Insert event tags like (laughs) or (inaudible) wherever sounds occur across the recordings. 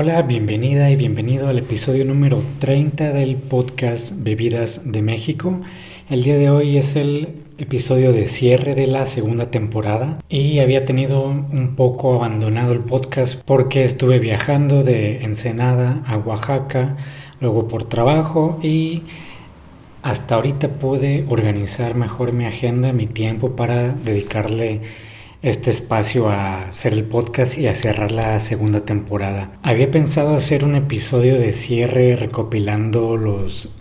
Hola, bienvenida y bienvenido al episodio número 30 del podcast Bebidas de México. El día de hoy es el episodio de cierre de la segunda temporada y había tenido un poco abandonado el podcast porque estuve viajando de Ensenada a Oaxaca, luego por trabajo y hasta ahorita pude organizar mejor mi agenda, mi tiempo para dedicarle este espacio a hacer el podcast y a cerrar la segunda temporada. Había pensado hacer un episodio de cierre recopilando los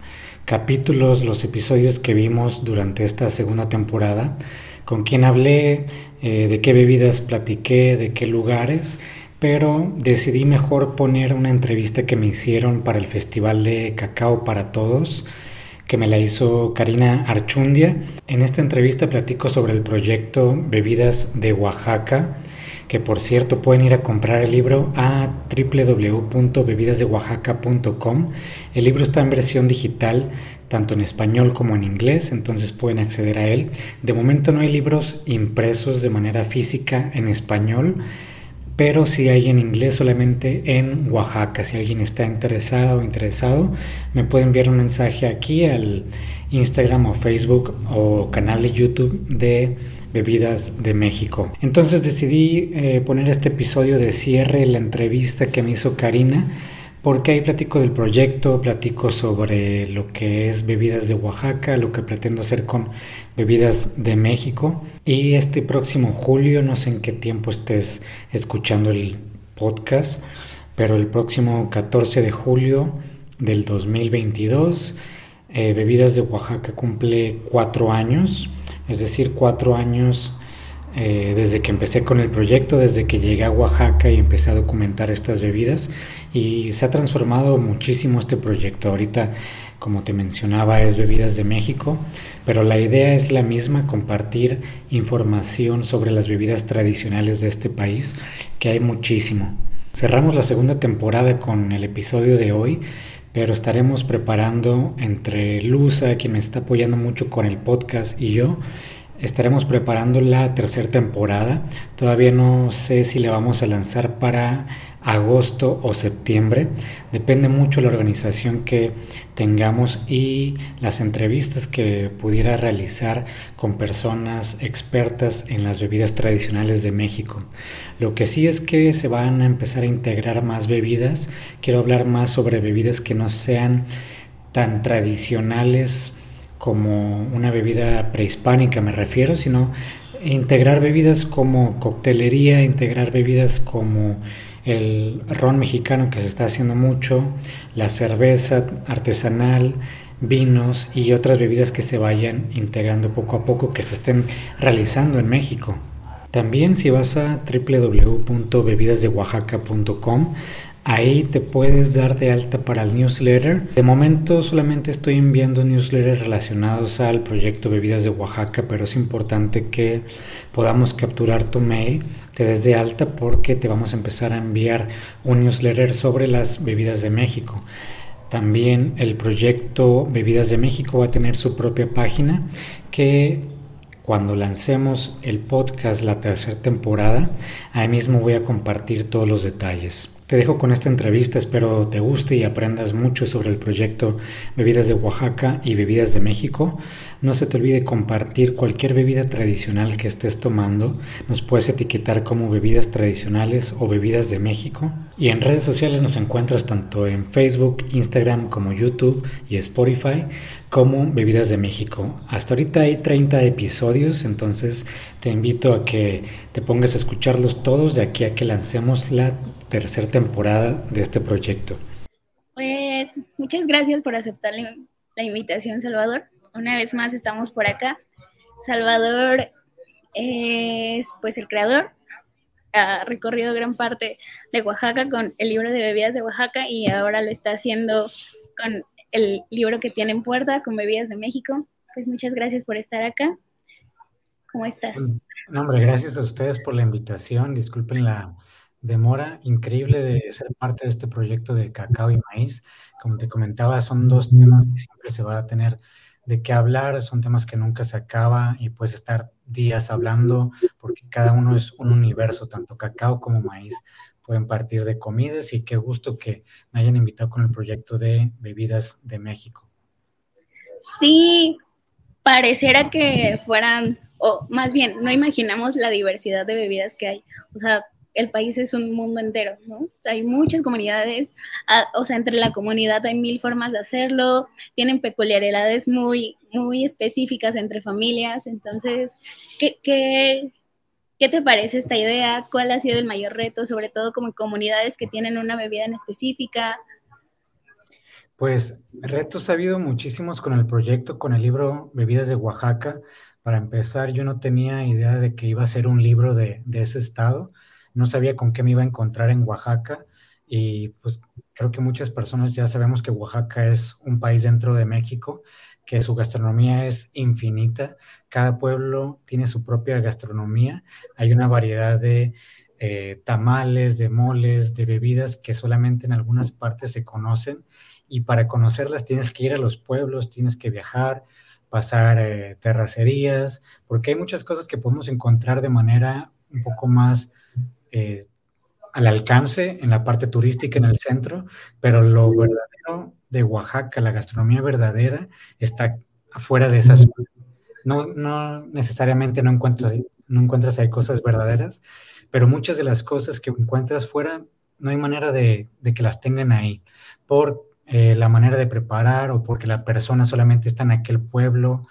capítulos, los episodios que vimos durante esta segunda temporada, con quién hablé, eh, de qué bebidas platiqué, de qué lugares, pero decidí mejor poner una entrevista que me hicieron para el Festival de Cacao para Todos que me la hizo Karina Archundia. En esta entrevista platico sobre el proyecto Bebidas de Oaxaca, que por cierto pueden ir a comprar el libro a www.bebidasdeoaxaca.com. El libro está en versión digital, tanto en español como en inglés, entonces pueden acceder a él. De momento no hay libros impresos de manera física en español pero si hay en inglés solamente en Oaxaca. Si alguien está interesado o interesado, me puede enviar un mensaje aquí al Instagram o Facebook o canal de YouTube de Bebidas de México. Entonces decidí eh, poner este episodio de cierre, la entrevista que me hizo Karina porque ahí platico del proyecto, platico sobre lo que es bebidas de Oaxaca, lo que pretendo hacer con bebidas de México. Y este próximo julio, no sé en qué tiempo estés escuchando el podcast, pero el próximo 14 de julio del 2022, eh, Bebidas de Oaxaca cumple cuatro años, es decir, cuatro años eh, desde que empecé con el proyecto, desde que llegué a Oaxaca y empecé a documentar estas bebidas y se ha transformado muchísimo este proyecto. Ahorita, como te mencionaba, es Bebidas de México, pero la idea es la misma, compartir información sobre las bebidas tradicionales de este país, que hay muchísimo. Cerramos la segunda temporada con el episodio de hoy, pero estaremos preparando entre Luza, quien me está apoyando mucho con el podcast, y yo, estaremos preparando la tercera temporada. Todavía no sé si la vamos a lanzar para agosto o septiembre. Depende mucho la organización que tengamos y las entrevistas que pudiera realizar con personas expertas en las bebidas tradicionales de México. Lo que sí es que se van a empezar a integrar más bebidas. Quiero hablar más sobre bebidas que no sean tan tradicionales como una bebida prehispánica me refiero, sino integrar bebidas como coctelería, integrar bebidas como el ron mexicano que se está haciendo mucho, la cerveza artesanal, vinos y otras bebidas que se vayan integrando poco a poco, que se estén realizando en México. También si vas a www.bebidasdeoaxaca.com Ahí te puedes dar de alta para el newsletter. De momento solamente estoy enviando newsletters relacionados al proyecto Bebidas de Oaxaca, pero es importante que podamos capturar tu mail, te des de alta porque te vamos a empezar a enviar un newsletter sobre las bebidas de México. También el proyecto Bebidas de México va a tener su propia página que cuando lancemos el podcast la tercera temporada, ahí mismo voy a compartir todos los detalles. Te dejo con esta entrevista, espero te guste y aprendas mucho sobre el proyecto Bebidas de Oaxaca y Bebidas de México. No se te olvide compartir cualquier bebida tradicional que estés tomando. Nos puedes etiquetar como bebidas tradicionales o bebidas de México. Y en redes sociales nos encuentras tanto en Facebook, Instagram como YouTube y Spotify como Bebidas de México. Hasta ahorita hay 30 episodios, entonces te invito a que te pongas a escucharlos todos de aquí a que lancemos la tercera temporada de este proyecto. Pues muchas gracias por aceptar la, invitación, Salvador. Una vez más estamos por acá. Salvador es pues el creador, ha recorrido gran parte de Oaxaca con el libro de bebidas de Oaxaca y ahora lo está haciendo con el libro que tiene en puerta con bebidas de México. Pues muchas gracias por estar acá. ¿Cómo estás? No, hombre, gracias a ustedes por la invitación. Disculpen la, demora increíble de ser parte de este proyecto de cacao y maíz. Como te comentaba, son dos temas que siempre se va a tener de qué hablar, son temas que nunca se acaba y puedes estar días hablando porque cada uno es un universo, tanto cacao como maíz pueden partir de comidas y qué gusto que me hayan invitado con el proyecto de bebidas de México. Sí, pareciera que fueran, o más bien, no imaginamos la diversidad de bebidas que hay. O sea, el país es un mundo entero, ¿no? Hay muchas comunidades, o sea, entre la comunidad hay mil formas de hacerlo, tienen peculiaridades muy, muy específicas entre familias, entonces, ¿qué, qué, te parece esta idea? ¿Cuál ha sido el mayor reto, sobre todo como comunidades que tienen una bebida en específica? Pues retos ha habido muchísimos con el proyecto, con el libro Bebidas de Oaxaca. Para empezar, yo no tenía idea de que iba a ser un libro de ese estado no sabía con qué me iba a encontrar en Oaxaca y pues creo que muchas personas ya sabemos que Oaxaca es un país dentro de México, que su gastronomía es infinita, cada pueblo tiene su propia gastronomía, hay una variedad de eh, tamales, de moles, de bebidas que solamente en algunas partes se conocen y para conocerlas tienes que ir a los pueblos, tienes que viajar, pasar eh, terracerías, porque hay muchas cosas que podemos encontrar de manera un poco más eh, al alcance en la parte turística en el centro, pero lo verdadero de Oaxaca, la gastronomía verdadera, está afuera de esas. No, no necesariamente no encuentras, no encuentras ahí cosas verdaderas, pero muchas de las cosas que encuentras fuera no hay manera de, que las tengan ahí, por eh, la manera de preparar o porque la persona solamente está en aquel pueblo.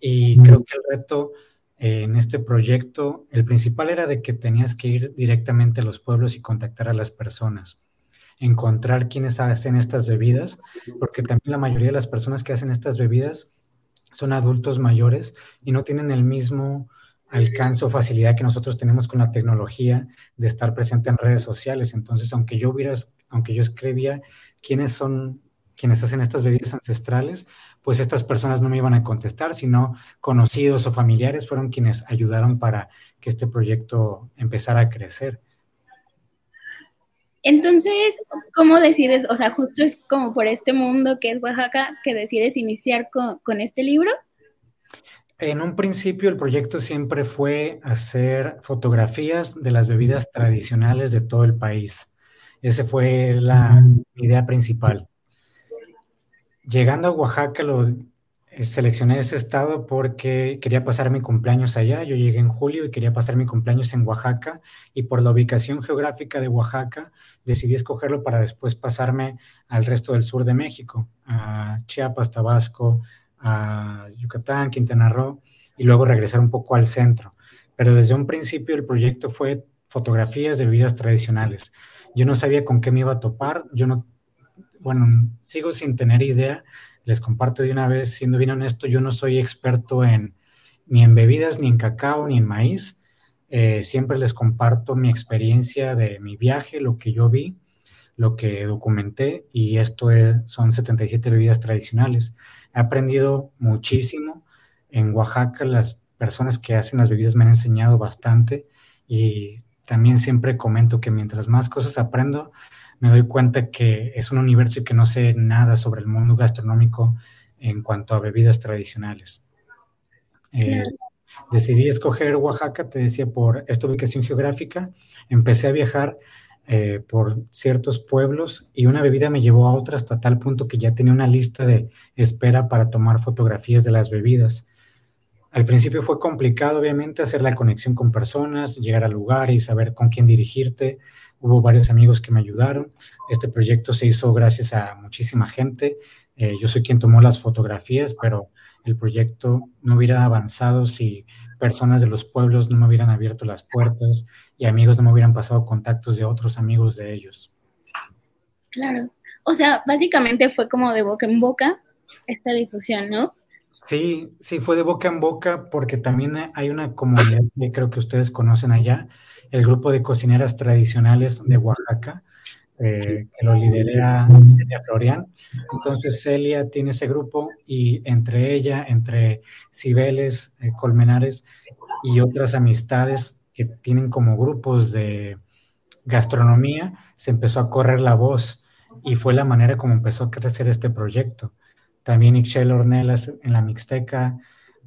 Y creo que el reto en este proyecto, el principal era de que tenías que ir directamente a los pueblos y contactar a las personas, encontrar quienes hacen estas bebidas, porque también la mayoría de las personas que hacen estas bebidas son adultos mayores y no tienen el mismo alcance o facilidad que nosotros tenemos con la tecnología de estar presente en redes sociales. Entonces, aunque yo hubiera, aunque yo escribía quiénes son quienes hacen estas bebidas ancestrales, pues estas personas no me iban a contestar, sino conocidos o familiares fueron quienes ayudaron para que este proyecto empezara a crecer. Entonces, ¿cómo decides? O sea, justo es como por este mundo que es Oaxaca que decides iniciar con, con este libro. En un principio el proyecto siempre fue hacer fotografías de las bebidas tradicionales de todo el país. Esa fue la idea principal. Llegando a Oaxaca, lo eh, seleccioné ese estado porque quería pasar mi cumpleaños allá. Yo llegué en julio y quería pasar mi cumpleaños en Oaxaca y por la ubicación geográfica de Oaxaca decidí escogerlo para después pasarme al resto del sur de México, a Chiapas, Tabasco, a Yucatán, Quintana Roo y luego regresar un poco al centro. Pero desde un principio el proyecto fue fotografías de bebidas tradicionales. Yo no sabía con qué me iba a topar, yo no bueno, sigo sin tener idea. Les comparto de una vez, siendo bien honesto, yo no soy experto en ni en bebidas, ni en cacao, ni en maíz. Eh, siempre les comparto mi experiencia de mi viaje, lo que yo vi, lo que documenté, y esto son 77 bebidas tradicionales. He aprendido muchísimo. En Oaxaca las personas que hacen las bebidas me han enseñado bastante y también siempre comento que mientras más cosas aprendo, me doy cuenta que es un universo y que no sé nada sobre el mundo gastronómico en cuanto a bebidas tradicionales. Eh, decidí escoger Oaxaca, te decía, por esta ubicación geográfica. Empecé a viajar eh, por ciertos pueblos y una bebida me llevó a otra hasta tal punto que ya tenía una lista de espera para tomar fotografías de las bebidas. Al principio fue complicado, obviamente, hacer la conexión con personas, llegar al lugar y saber con quién dirigirte. Hubo varios amigos que me ayudaron. Este proyecto se hizo gracias a muchísima gente. Eh, yo soy quien tomó las fotografías, pero el proyecto no hubiera avanzado si personas de los pueblos no me hubieran abierto las puertas y amigos no me hubieran pasado contactos de otros amigos de ellos. Claro. O sea, básicamente fue como de boca en boca esta difusión, ¿no? Sí, sí, fue de boca en boca porque también hay una comunidad que creo que ustedes conocen allá, el grupo de cocineras tradicionales de Oaxaca, eh, que lo lidera Celia Florian. Entonces Celia tiene ese grupo y entre ella, entre Cibeles, eh, Colmenares y otras amistades que tienen como grupos de gastronomía, se empezó a correr la voz y fue la manera como empezó a crecer este proyecto. También Ixchel Ornelas en la Mixteca,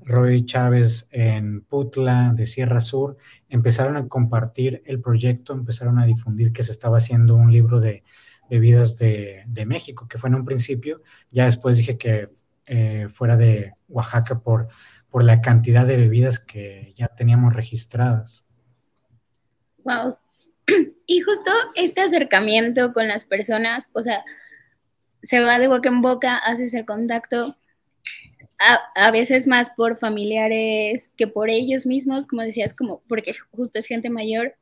Roy Chávez en Putla, de Sierra Sur, empezaron a compartir el proyecto, empezaron a difundir que se estaba haciendo un libro de bebidas de, México, que fue en un principio, ya después dije que eh, fuera de Oaxaca por, por la cantidad de bebidas que ya teníamos registradas. Wow. (clears throat) Y justo este acercamiento con las personas, o sea, se va de boca en boca, haces el contacto, a, veces más por familiares que por ellos mismos, como decías, como porque justo es gente mayor.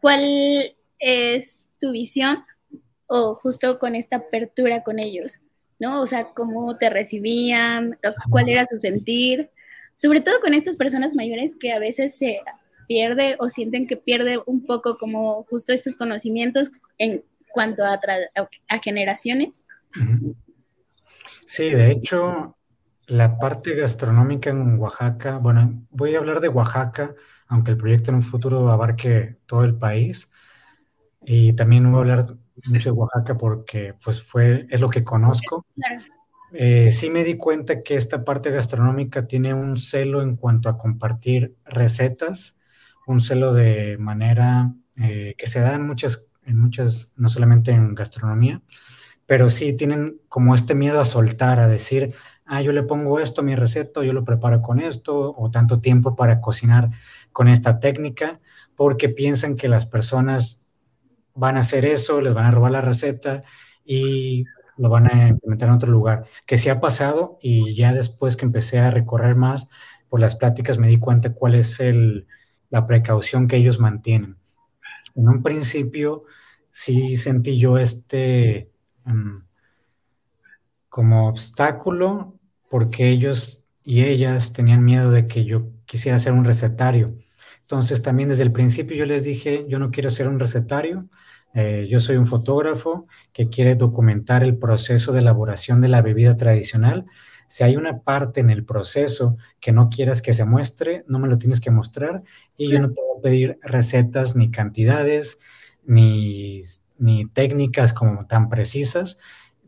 ¿Cuál es tu visión o justo con esta apertura con ellos? ¿No? O sea, cómo te recibían, cuál era su sentir, sobre todo con estas personas mayores que a veces se pierde o sienten que pierde un poco como justo estos conocimientos en cuanto a, a generaciones. Sí, de hecho, la parte gastronómica en Oaxaca, bueno, voy a hablar de Oaxaca, aunque el proyecto en un futuro abarque todo el país. Y también voy a hablar mucho de Oaxaca porque pues fue, es lo que conozco. Eh, sí me di cuenta que esta parte gastronómica tiene un celo en cuanto a compartir recetas, un celo de manera eh, que se da en muchas, en muchas, no solamente en gastronomía, pero sí tienen como este miedo a soltar, a decir, ah, yo le pongo esto a mi receta, yo lo preparo con esto, o tanto tiempo para cocinar con esta técnica, porque piensan que las personas van a hacer eso, les van a robar la receta y lo van a implementar en otro lugar, que sí ha pasado y ya después que empecé a recorrer más por las pláticas me di cuenta cuál es el, la precaución que ellos mantienen. En un principio sí sentí yo este mm, como obstáculo porque ellos y ellas tenían miedo de que yo quisiera hacer un recetario. Entonces también desde el principio yo les dije, yo no quiero ser un recetario, eh, yo soy un fotógrafo que quiere documentar el proceso de elaboración de la bebida tradicional. Si hay una parte en el proceso que no quieras que se muestre, no me lo tienes que mostrar y yo no te voy a pedir recetas ni cantidades ni, ni técnicas como tan precisas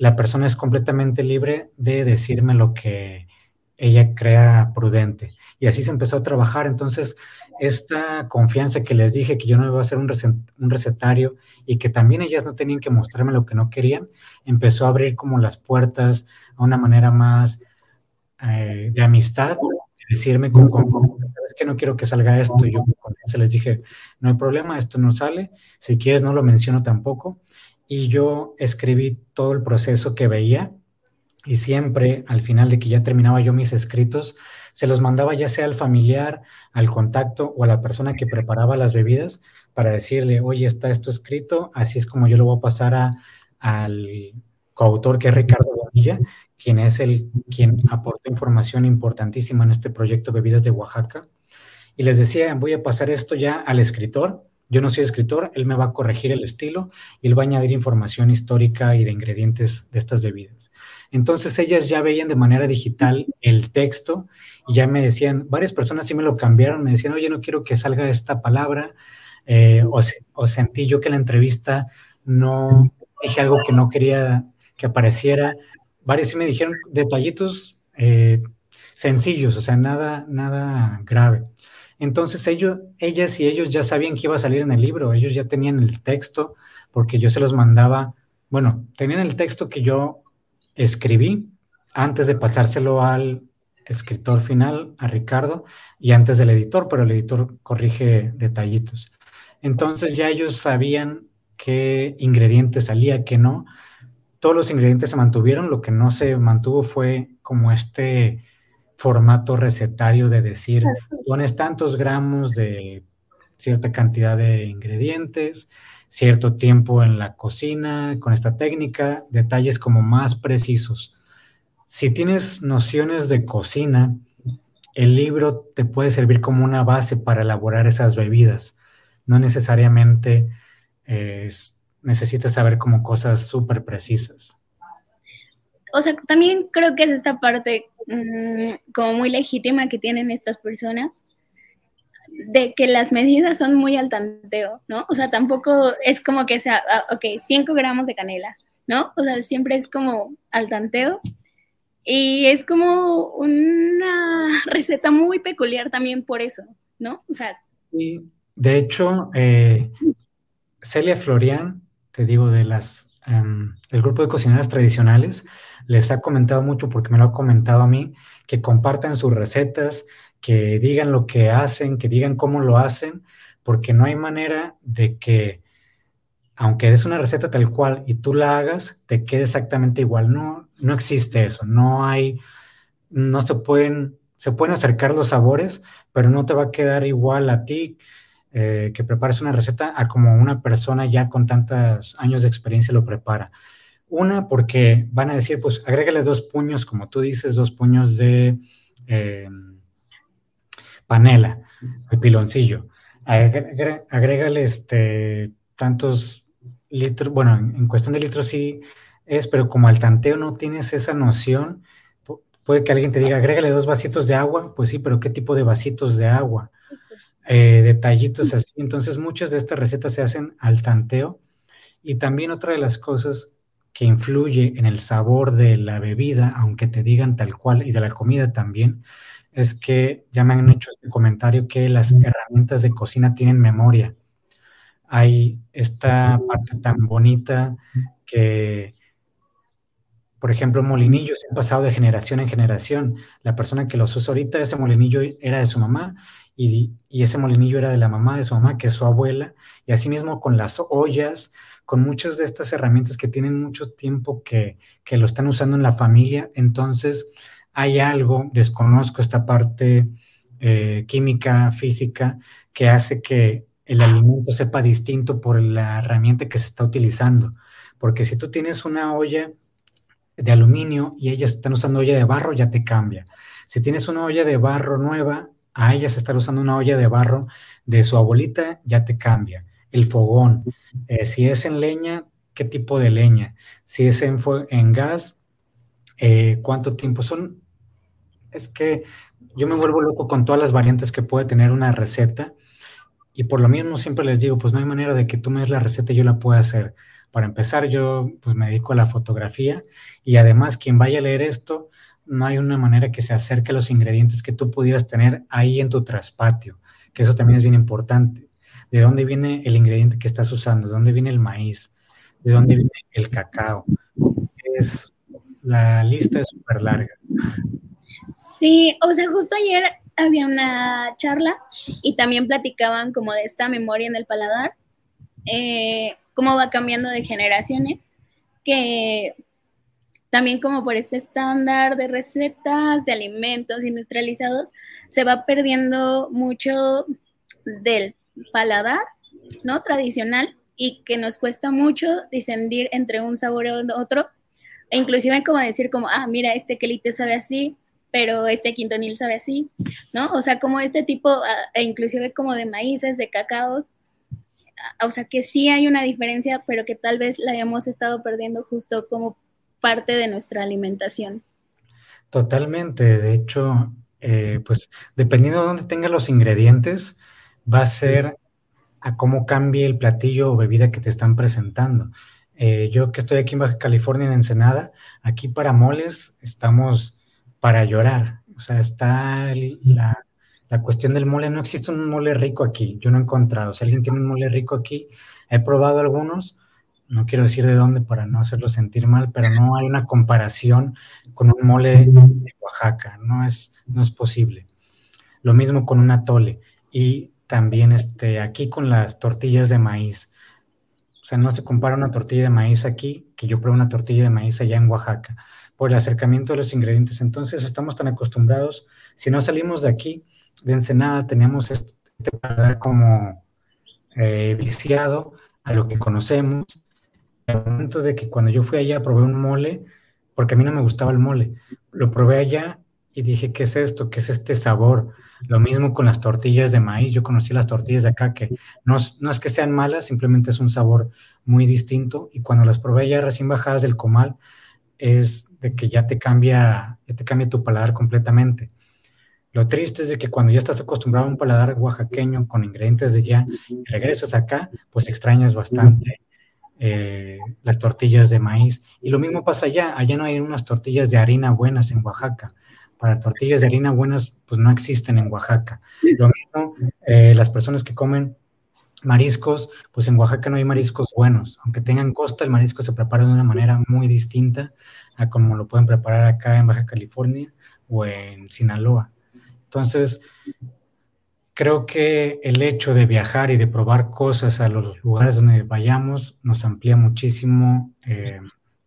la persona es completamente libre de decirme lo que ella crea prudente. Y así se empezó a trabajar. Entonces, esta confianza que les dije que yo no iba a hacer un, recetario y que también ellas no tenían que mostrarme lo que no querían, empezó a abrir como las puertas a una manera más eh, de amistad, decirme con, es que no quiero que salga esto. Y yo con les dije, no hay problema, esto no sale. Si quieres, no lo menciono tampoco y yo escribí todo el proceso que veía y siempre al final de que ya terminaba yo mis escritos, se los mandaba ya sea al familiar, al contacto o a la persona que preparaba las bebidas para decirle, oye, está esto escrito, así es como yo lo voy a pasar a, al coautor que es Ricardo Bonilla, quien es el quien aporta información importantísima en este proyecto Bebidas de Oaxaca. Y les decía, voy a pasar esto ya al escritor yo no soy escritor, él me va a corregir el estilo y él va a añadir información histórica y de ingredientes de estas bebidas. Entonces ellas ya veían de manera digital el texto y ya me decían, varias personas sí me lo cambiaron, me decían, oye, no quiero que salga esta palabra, eh, o, sentí yo que la entrevista no dije algo que no quería que apareciera. Varios sí me dijeron detallitos eh, sencillos, o sea, nada, nada grave. Entonces ellos, ellas y ellos ya sabían que iba a salir en el libro, ellos ya tenían el texto porque yo se los mandaba, bueno, tenían el texto que yo escribí antes de pasárselo al escritor final, a Ricardo, y antes del editor, pero el editor corrige detallitos. Entonces ya ellos sabían qué ingredientes salía, qué no. Todos los ingredientes se mantuvieron, lo que no se mantuvo fue como este formato recetario de decir, pones tantos gramos de cierta cantidad de ingredientes, cierto tiempo en la cocina, con esta técnica, detalles como más precisos. Si tienes nociones de cocina, el libro te puede servir como una base para elaborar esas bebidas. No necesariamente necesitas saber como cosas súper precisas o sea, también creo que es esta parte mm, como muy legítima que tienen estas personas de que las medidas son muy al tanteo, ¿no? O sea, tampoco es como que sea, ah, ok, 5 gramos de canela, ¿no? O sea, siempre es como al tanteo Y es como una (laughs) receta muy peculiar también por eso, ¿no? O sea. Sí, de hecho, eh, Celia Florian, te digo, de las, um, del grupo de cocineras tradicionales, les ha comentado mucho porque me lo ha comentado a mí, que compartan sus recetas, que digan lo que hacen, que digan cómo lo hacen, porque no hay manera de que, aunque des una receta tal cual y tú la hagas, te quede exactamente igual. No, no existe eso. No hay, no se pueden, se pueden acercar los sabores, pero no te va a quedar igual a ti eh, que prepares una receta a como una persona ya con tantos años de experiencia lo prepara. Una, porque van a decir, pues agrégale dos puños, como tú dices, dos puños de eh, panela, de piloncillo. Agrégale este, tantos litros, bueno, en, cuestión de litros sí es, pero como al tanteo no tienes esa noción, puede que alguien te diga, agrégale dos vasitos de agua, pues sí, pero ¿qué tipo de vasitos de agua? Eh, detallitos así. Entonces muchas de estas recetas se hacen al tanteo. Y también otra de las cosas que influye en el sabor de la bebida, aunque te digan tal cual, y de la comida también, es que ya me han hecho este comentario que las herramientas de cocina tienen memoria. Hay esta parte tan bonita que, por ejemplo, molinillos han pasado de generación en generación. La persona que los usa ahorita, ese molinillo era de su mamá y, ese molinillo era de la mamá de su mamá, que es su abuela, y asimismo con las ollas, con muchas de estas herramientas que tienen mucho tiempo que, lo están usando en la familia. Entonces, hay algo, desconozco esta parte eh, química, física, que hace que el alimento sepa distinto por la herramienta que se está utilizando. Porque si tú tienes una olla de aluminio y ellas están usando olla de barro, ya te cambia. Si tienes una olla de barro nueva, a ellas están usando una olla de barro de su abuelita, ya te cambia el fogón. Eh, si es en leña, ¿qué tipo de leña? Si es en, en gas, eh, ¿cuánto tiempo son? Es que yo me vuelvo loco con todas las variantes que puede tener una receta y por lo mismo siempre les digo, pues no hay manera de que tú me des la receta y yo la pueda hacer. Para empezar, yo pues me dedico a la fotografía y además quien vaya a leer esto, no hay una manera que se acerque a los ingredientes que tú pudieras tener ahí en tu traspatio, que eso también es bien importante de dónde viene el ingrediente que estás usando, de dónde viene el maíz, de dónde viene el cacao. Es, la lista es súper larga. Sí, o sea, justo ayer había una charla y también platicaban como de esta memoria en el paladar, eh, cómo va cambiando de generaciones, que también como por este estándar de recetas, de alimentos industrializados, se va perdiendo mucho del paladar, ¿no? Tradicional y que nos cuesta mucho discernir entre un sabor y otro, e inclusive como decir como, ah, mira, este quelite sabe así, pero este quintonil sabe así, ¿no? O sea, como este tipo, ah, e inclusive como de maíces, de cacaos, o sea, que sí hay una diferencia, pero que tal vez la hayamos estado perdiendo justo como parte de nuestra alimentación. Totalmente, de hecho, eh, pues dependiendo de dónde tenga los ingredientes, va a ser a cómo cambie el platillo o bebida que te están presentando. Eh, yo que estoy aquí en Baja California, en Ensenada, aquí para moles estamos para llorar. O sea, está la, la, cuestión del mole. No existe un mole rico aquí. Yo no he encontrado. Si alguien tiene un mole rico aquí, he probado algunos. No quiero decir de dónde para no hacerlo sentir mal, pero no hay una comparación con un mole de Oaxaca. No es, no es posible. Lo mismo con un atole. Y también este, aquí con las tortillas de maíz. O sea, no se compara una tortilla de maíz aquí que yo pruebo una tortilla de maíz allá en Oaxaca por el acercamiento de los ingredientes. Entonces estamos tan acostumbrados. Si no salimos de aquí, de Ensenada, tenemos este paladar como eh, viciado a lo que conocemos. Momento de que cuando yo fui allá probé un mole, porque a mí no me gustaba el mole, lo probé allá y dije, ¿qué es esto? ¿Qué es este sabor? Lo mismo con las tortillas de maíz. Yo conocí las tortillas de acá que no, no es que sean malas, simplemente es un sabor muy distinto. Y cuando las probé ya recién bajadas del comal, es de que ya te cambia, ya te cambia tu paladar completamente. Lo triste es de que cuando ya estás acostumbrado a un paladar oaxaqueño con ingredientes de ya regresas acá, pues extrañas bastante eh, las tortillas de maíz. Y lo mismo pasa allá, allá no hay unas tortillas de harina buenas en Oaxaca. Para tortillas de harina buenas, pues no existen en Oaxaca. Lo mismo, eh, las personas que comen mariscos, pues en Oaxaca no hay mariscos buenos. Aunque tengan costa, el marisco se prepara de una manera muy distinta a como lo pueden preparar acá en Baja California o en Sinaloa. Entonces, creo que el hecho de viajar y de probar cosas a los lugares donde vayamos nos amplía muchísimo eh,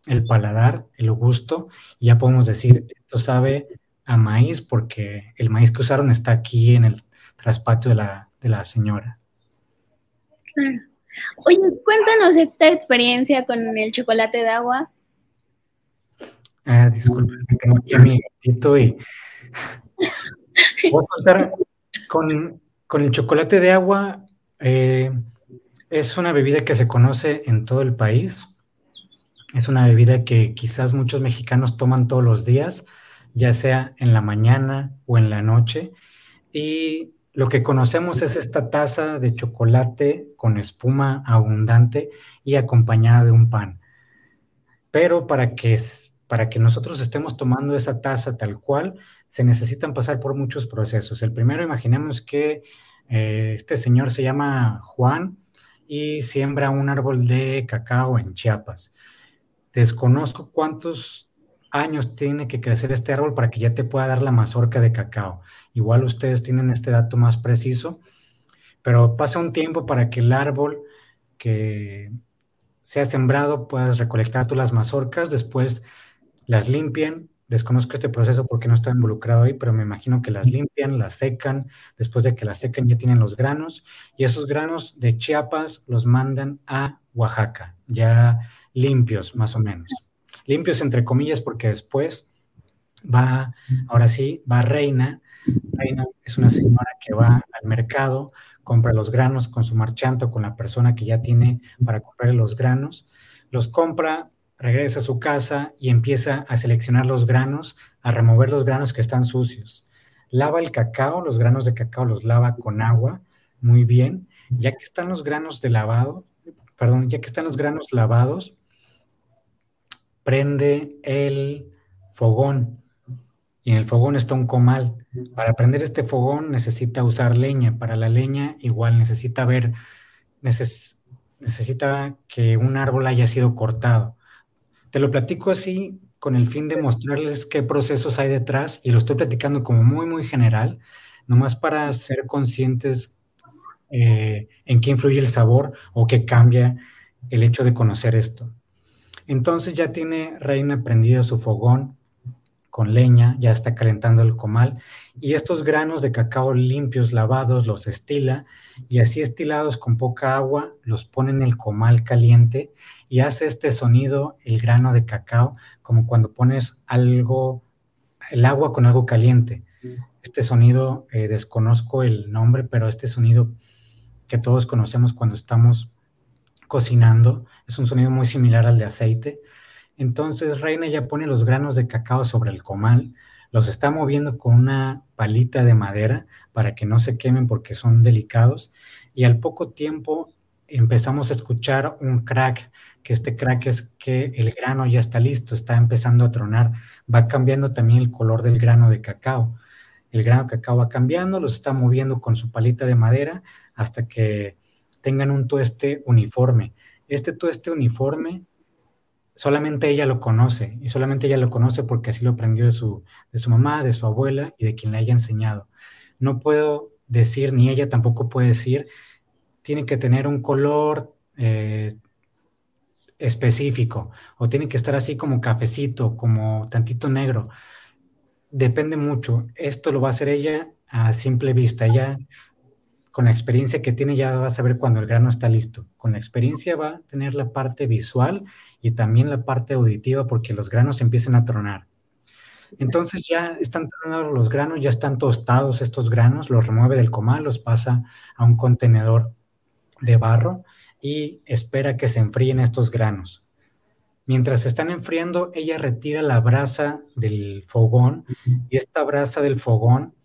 el paladar, el gusto. Y ya podemos decir, esto sabe a maíz porque el maíz que usaron está aquí en el traspatio de la, de la señora. Oye, cuéntanos esta experiencia con el chocolate de agua. Ah, disculpe, es que tengo aquí a mi gatito y (laughs) voy a contar con, el chocolate de agua. Eh, es una bebida que se conoce en todo el país. Es una bebida que quizás muchos mexicanos toman todos los días, ya sea en la mañana o en la noche. Y lo que conocemos es esta taza de chocolate con espuma abundante y acompañada de un pan. Pero para que, para que nosotros estemos tomando esa taza tal cual, se necesitan pasar por muchos procesos. El primero, imaginemos que eh, este señor se llama Juan y siembra un árbol de cacao en Chiapas. Desconozco cuántos años tiene que crecer este árbol para que ya te pueda dar la mazorca de cacao. Igual ustedes tienen este dato más preciso, pero pasa un tiempo para que el árbol que sea sembrado puedas recolectar tú las mazorcas, después las limpian. Desconozco este proceso porque no estoy involucrado ahí, pero me imagino que las limpian, las secan, después de que las secan ya tienen los granos y esos granos de Chiapas los mandan a Oaxaca, ya limpios más o menos limpios entre comillas, porque después va, ahora sí, va Reina. Reina es una señora que va al mercado, compra los granos con su marchanta, con la persona que ya tiene para comprar los granos, los compra, regresa a su casa y empieza a seleccionar los granos, a remover los granos que están sucios. Lava el cacao, los granos de cacao los lava con agua, muy bien. Ya que están los granos de lavado, perdón, ya que están los granos lavados, prende el fogón y en el fogón está un comal. Para prender este fogón necesita usar leña. Para la leña igual necesita ver, necesita que un árbol haya sido cortado. Te lo platico así con el fin de mostrarles qué procesos hay detrás y lo estoy platicando como muy, muy general, nomás para ser conscientes eh, en qué influye el sabor o qué cambia el hecho de conocer esto. Entonces ya tiene Reina prendido su fogón con leña, ya está calentando el comal y estos granos de cacao limpios, lavados, los estila y así estilados con poca agua, los pone en el comal caliente y hace este sonido el grano de cacao como cuando pones algo, el agua con algo caliente. Este sonido, eh, desconozco el nombre, pero este sonido que todos conocemos cuando estamos cocinando. Es un sonido muy similar al de aceite. Entonces Reina ya pone los granos de cacao sobre el comal, los está moviendo con una palita de madera para que no se quemen porque son delicados y al poco tiempo empezamos a escuchar un crack, que este crack es que el grano ya está listo, está empezando a tronar, va cambiando también el color del grano de cacao. El grano de cacao va cambiando, los está moviendo con su palita de madera hasta que tengan un tueste uniforme. Este tueste uniforme solamente ella lo conoce y solamente ella lo conoce porque así lo aprendió de su, de su mamá, de su abuela y de quien le haya enseñado. No puedo decir, ni ella tampoco puede decir, tiene que tener un color eh, específico o tiene que estar así como cafecito, como tantito negro. Depende mucho. Esto lo va a hacer ella a simple vista. Ella con la experiencia que tiene ya va a saber cuando el grano está listo. Con la experiencia va a tener la parte visual y también la parte auditiva porque los granos empiezan a tronar. Entonces ya están tronados los granos, ya están tostados estos granos, los remueve del comal, los pasa a un contenedor de barro y espera que se enfríen estos granos. Mientras se están enfriando, ella retira la brasa del fogón y esta brasa del fogón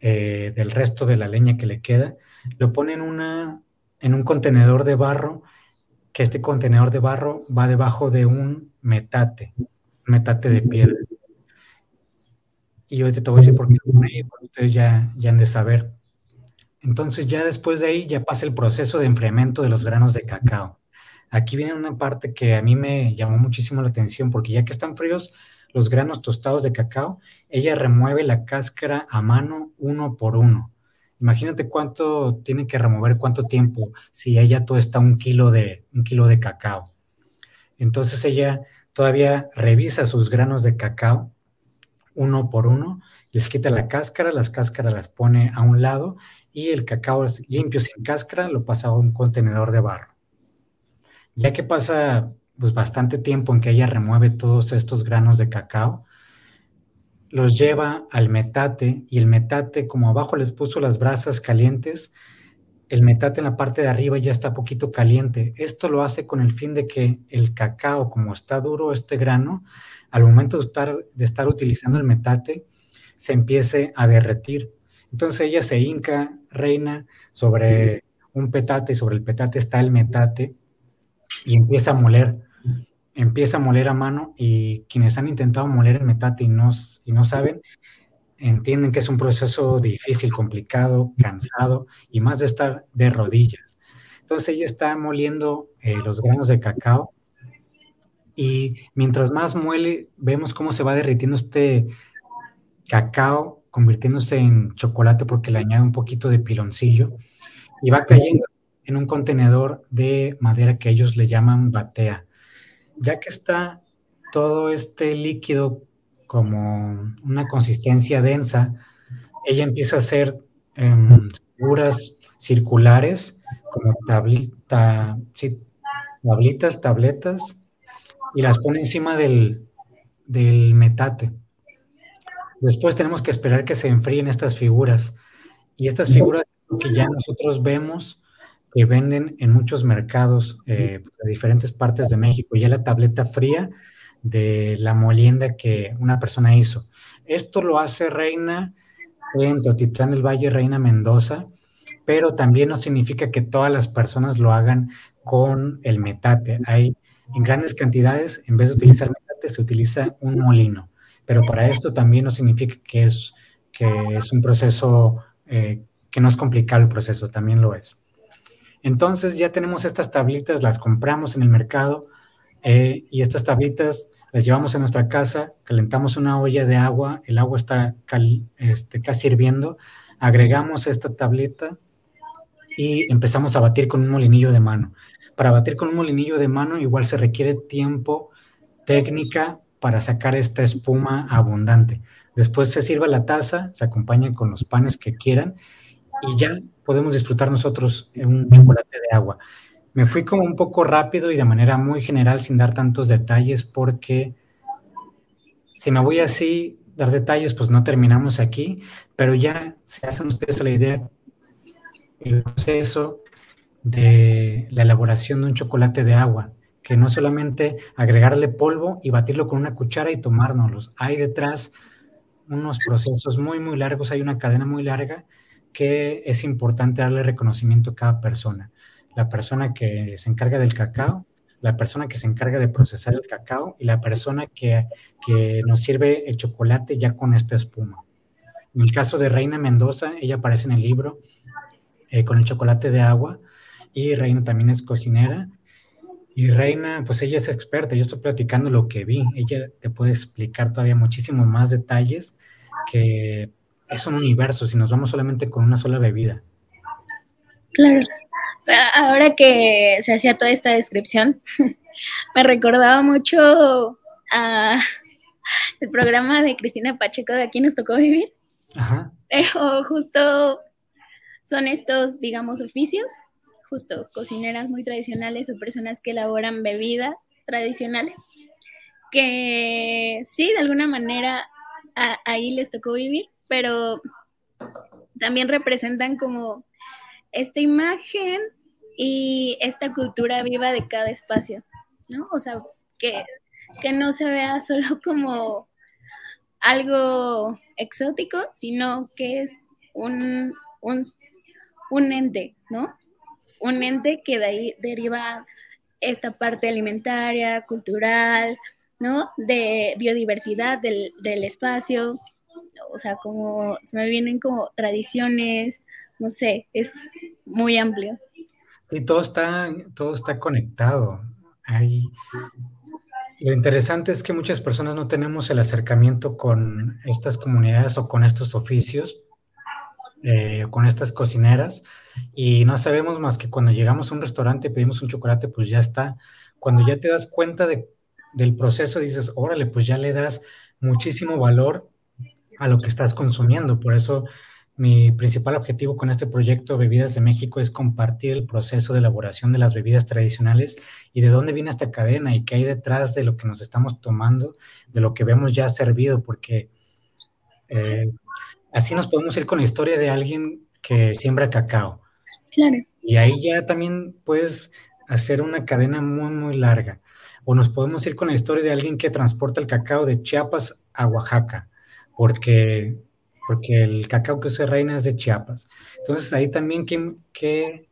eh, del resto de la leña que le queda, lo pone en, una, en un contenedor de barro que este contenedor de barro va debajo de un metate, metate de piedra. Y ahorita te voy a decir por qué ustedes ya, ya han de saber. Entonces ya después de ahí ya pasa el proceso de enfriamiento de los granos de cacao. Aquí viene una parte que a mí me llamó muchísimo la atención porque ya que están fríos los granos tostados de cacao, ella remueve la cáscara a mano uno por uno. Imagínate cuánto tiene que remover, cuánto tiempo, si ella todo está un kilo de, un kilo de cacao. Entonces ella todavía revisa sus granos de cacao uno por uno, les quita la cáscara, las cáscaras las pone a un lado y el cacao limpio sin cáscara lo pasa a un contenedor de barro. Ya que pasa pues bastante tiempo en que ella remueve todos estos granos de cacao, los lleva al metate y el metate, como abajo les puso las brasas calientes, el metate en la parte de arriba ya está poquito caliente. Esto lo hace con el fin de que el cacao, como está duro este grano, al momento de estar, de estar utilizando el metate, se empiece a derretir. Entonces ella se hinca, reina, sobre un petate y sobre el petate está el metate y empieza a moler. Empieza a moler a mano y quienes han intentado moler el metate y no, y no saben, entienden que es un proceso difícil, complicado, cansado y más de estar de rodillas. Entonces ella está moliendo eh, los granos de cacao y mientras más muele, vemos cómo se va derritiendo este cacao, convirtiéndose en chocolate porque le añade un poquito de piloncillo y va cayendo en un contenedor de madera que ellos le llaman batea. Ya que está todo este líquido como una consistencia densa, ella empieza a hacer em, figuras circulares como tablita, tablitas, tabletas, y las pone encima del, del metate. Después tenemos que esperar que se enfríen estas figuras. Y estas figuras que ya nosotros vemos que venden en muchos mercados eh, de diferentes partes de México, ya la tableta fría de la molienda que una persona hizo. Esto lo hace Reina en Totitlán del Valle, Reina Mendoza, pero también no significa que todas las personas lo hagan con el metate. Hay en grandes cantidades, en vez de utilizar metate, se utiliza un molino. Pero para esto también no significa que es, que es un proceso, eh, que no es complicado el proceso, también lo es. Entonces ya tenemos estas tablitas, las compramos en el mercado eh, y estas tablitas las llevamos a nuestra casa, calentamos una olla de agua, el agua está este, casi hirviendo, agregamos esta tableta y empezamos a batir con un molinillo de mano. Para batir con un molinillo de mano igual se requiere tiempo, técnica para sacar esta espuma abundante. Después se sirve la taza, se acompaña con los panes que quieran y ya podemos disfrutar nosotros un chocolate de agua. Me fui como un poco rápido y de manera muy general sin dar tantos detalles porque si me voy así, dar detalles, pues no terminamos aquí, pero ya se hacen ustedes la idea, el proceso de la elaboración de un chocolate de agua, que no solamente agregarle polvo y batirlo con una cuchara y tomárnoslos. Hay detrás unos procesos muy, muy largos, hay una cadena muy larga que es importante darle reconocimiento a cada persona. La persona que se encarga del cacao, la persona que se encarga de procesar el cacao y la persona que, nos sirve el chocolate ya con esta espuma. En el caso de Reina Mendoza, ella aparece en el libro eh, con el chocolate de agua y Reina también es cocinera. Y Reina, pues ella es experta, yo estoy platicando lo que vi, ella te puede explicar todavía muchísimo más detalles que es un universo si nos vamos solamente con una sola bebida. Claro. Ahora que se hacía toda esta descripción, (laughs) me recordaba mucho a el programa de Cristina Pacheco de Aquí nos tocó vivir. Ajá. Pero justo son estos, digamos, oficios justo cocineras muy tradicionales o personas que elaboran bebidas tradicionales, que sí, de alguna manera ahí les tocó vivir, pero también representan como esta imagen y esta cultura viva de cada espacio, ¿no? O sea, que, que no se vea (laughs) solo como algo exótico, sino que es un, un, un ente, ¿no? Un ente que de ahí deriva esta parte alimentaria, cultural, ¿no? De biodiversidad del, del espacio, o sea, como se me vienen como tradiciones, no sé, es muy amplio. Y todo está, todo está conectado. Hay, lo interesante es que muchas personas no tenemos el acercamiento con estas comunidades o con estos oficios, eh, con estas cocineras, y no sabemos más que cuando llegamos a un restaurante pedimos un chocolate, pues ya está. Cuando ya te das cuenta de, del proceso, dices, órale, pues ya le das muchísimo valor a lo que estás consumiendo. Por eso mi principal objetivo con este proyecto Bebidas de México es compartir el proceso de elaboración de las bebidas tradicionales y de dónde viene esta cadena y qué hay detrás de lo que nos estamos tomando, de lo que vemos ya servido, porque eh, así nos podemos ir con la historia de alguien que siembra cacao. Claro. Y ahí ya también puedes hacer una cadena muy, muy larga. O nos podemos ir con la historia de alguien que transporta el cacao de Chiapas a Oaxaca, porque porque el cacao que se reina es de Chiapas. Entonces ahí también ¿qué,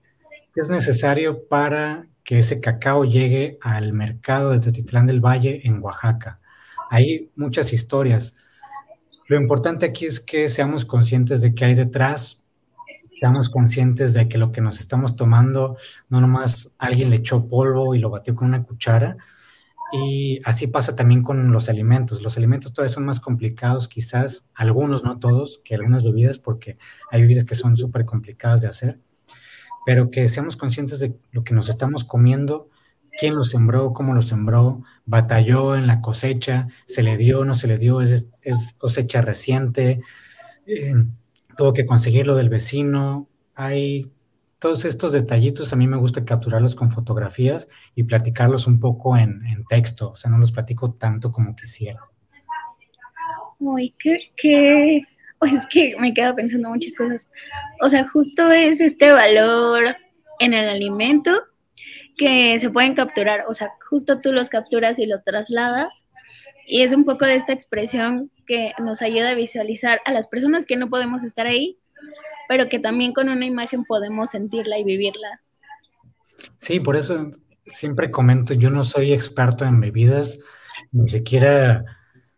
es necesario para que ese cacao llegue al mercado de Tetitlán del Valle en Oaxaca. Hay muchas historias. Lo importante aquí es que seamos conscientes de qué hay detrás, seamos conscientes de que lo que nos estamos tomando no nomás alguien le echó polvo y lo batió con una cuchara, y así pasa también con los alimentos. Los alimentos todavía son más complicados, quizás algunos, no todos, que algunas bebidas, porque hay bebidas que son súper complicadas de hacer, pero que seamos conscientes de lo que nos estamos comiendo, quién lo sembró, cómo lo sembró, batalló en la cosecha, se le dio, no se le dio, es, cosecha reciente, eh, tuvo que conseguirlo del vecino. Hay todos estos detallitos a mí me gusta capturarlos con fotografías y platicarlos un poco en, texto, o sea, no los platico tanto como quisiera. Uy, qué, qué, (laughs) es que me quedo pensando muchas cosas. O sea, justo es este valor en el alimento que se pueden capturar, o sea, justo tú los capturas y lo trasladas y es un poco de esta expresión que nos ayuda a visualizar a las personas que no podemos estar ahí, pero que también con una imagen podemos sentirla y vivirla. Sí, por eso siempre comento, yo no soy experto en bebidas, ni siquiera,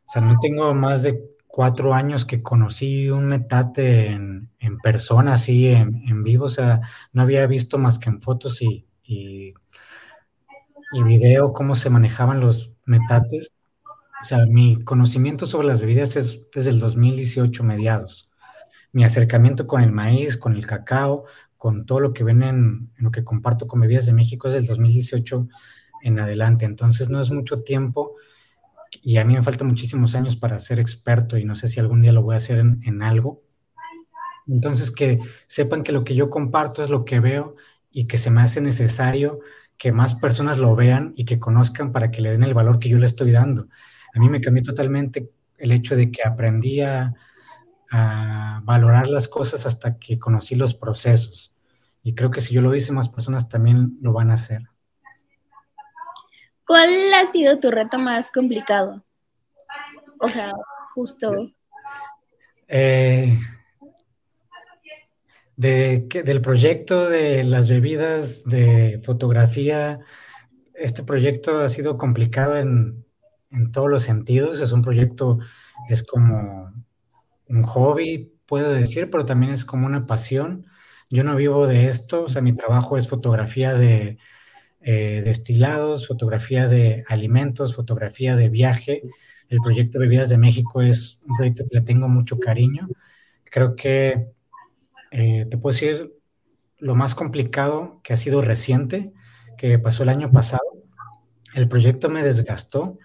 o sea, no tengo más de cuatro años que conocí un metate en, persona, así, en, vivo, o sea, no había visto más que en fotos y, y, y video cómo se manejaban los metates. O sea, mi conocimiento sobre las bebidas es desde el 2018 mediados mi acercamiento con el maíz, con el cacao, con todo lo que ven en, lo que comparto con Bebidas de México es del 2018 en adelante. Entonces no es mucho tiempo y a mí me faltan muchísimos años para ser experto y no sé si algún día lo voy a hacer en, en algo. Entonces que sepan que lo que yo comparto es lo que veo y que se me hace necesario que más personas lo vean y que conozcan para que le den el valor que yo le estoy dando. A mí me cambió totalmente el hecho de que aprendí a, a valorar las cosas hasta que conocí los procesos. Y creo que si yo lo hice, más personas también lo van a hacer. ¿Cuál ha sido tu reto más complicado? O sea, justo. Eh, de, del proyecto de las bebidas de fotografía, este proyecto ha sido complicado en, en todos los sentidos. Es un proyecto, es como un hobby, puedo decir, pero también es como una pasión. Yo no vivo de esto, o sea, mi trabajo es fotografía de eh, destilados, fotografía de alimentos, fotografía de viaje. El proyecto Bebidas de México es un proyecto que le tengo mucho cariño. Creo que eh, te puedo decir lo más complicado que ha sido reciente, que pasó el año pasado. El proyecto me desgastó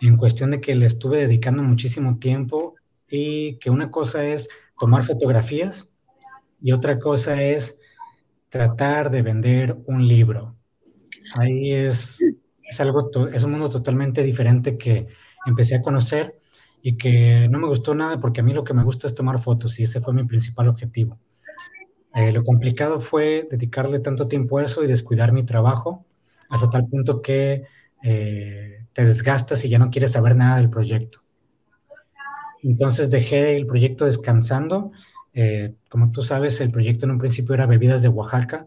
en cuestión de que le estuve dedicando muchísimo tiempo y que una cosa es tomar fotografías y otra cosa es tratar de vender un libro. Ahí es, es algo, es un mundo totalmente diferente que empecé a conocer y que no me gustó nada porque a mí lo que me gusta es tomar fotos y ese fue mi principal objetivo. Eh, lo complicado fue dedicarle tanto tiempo a eso y descuidar mi trabajo hasta tal punto que eh, te desgastas y ya no quieres saber nada del proyecto. Entonces dejé el proyecto descansando. Eh, como tú sabes, el proyecto en un principio era bebidas de Oaxaca.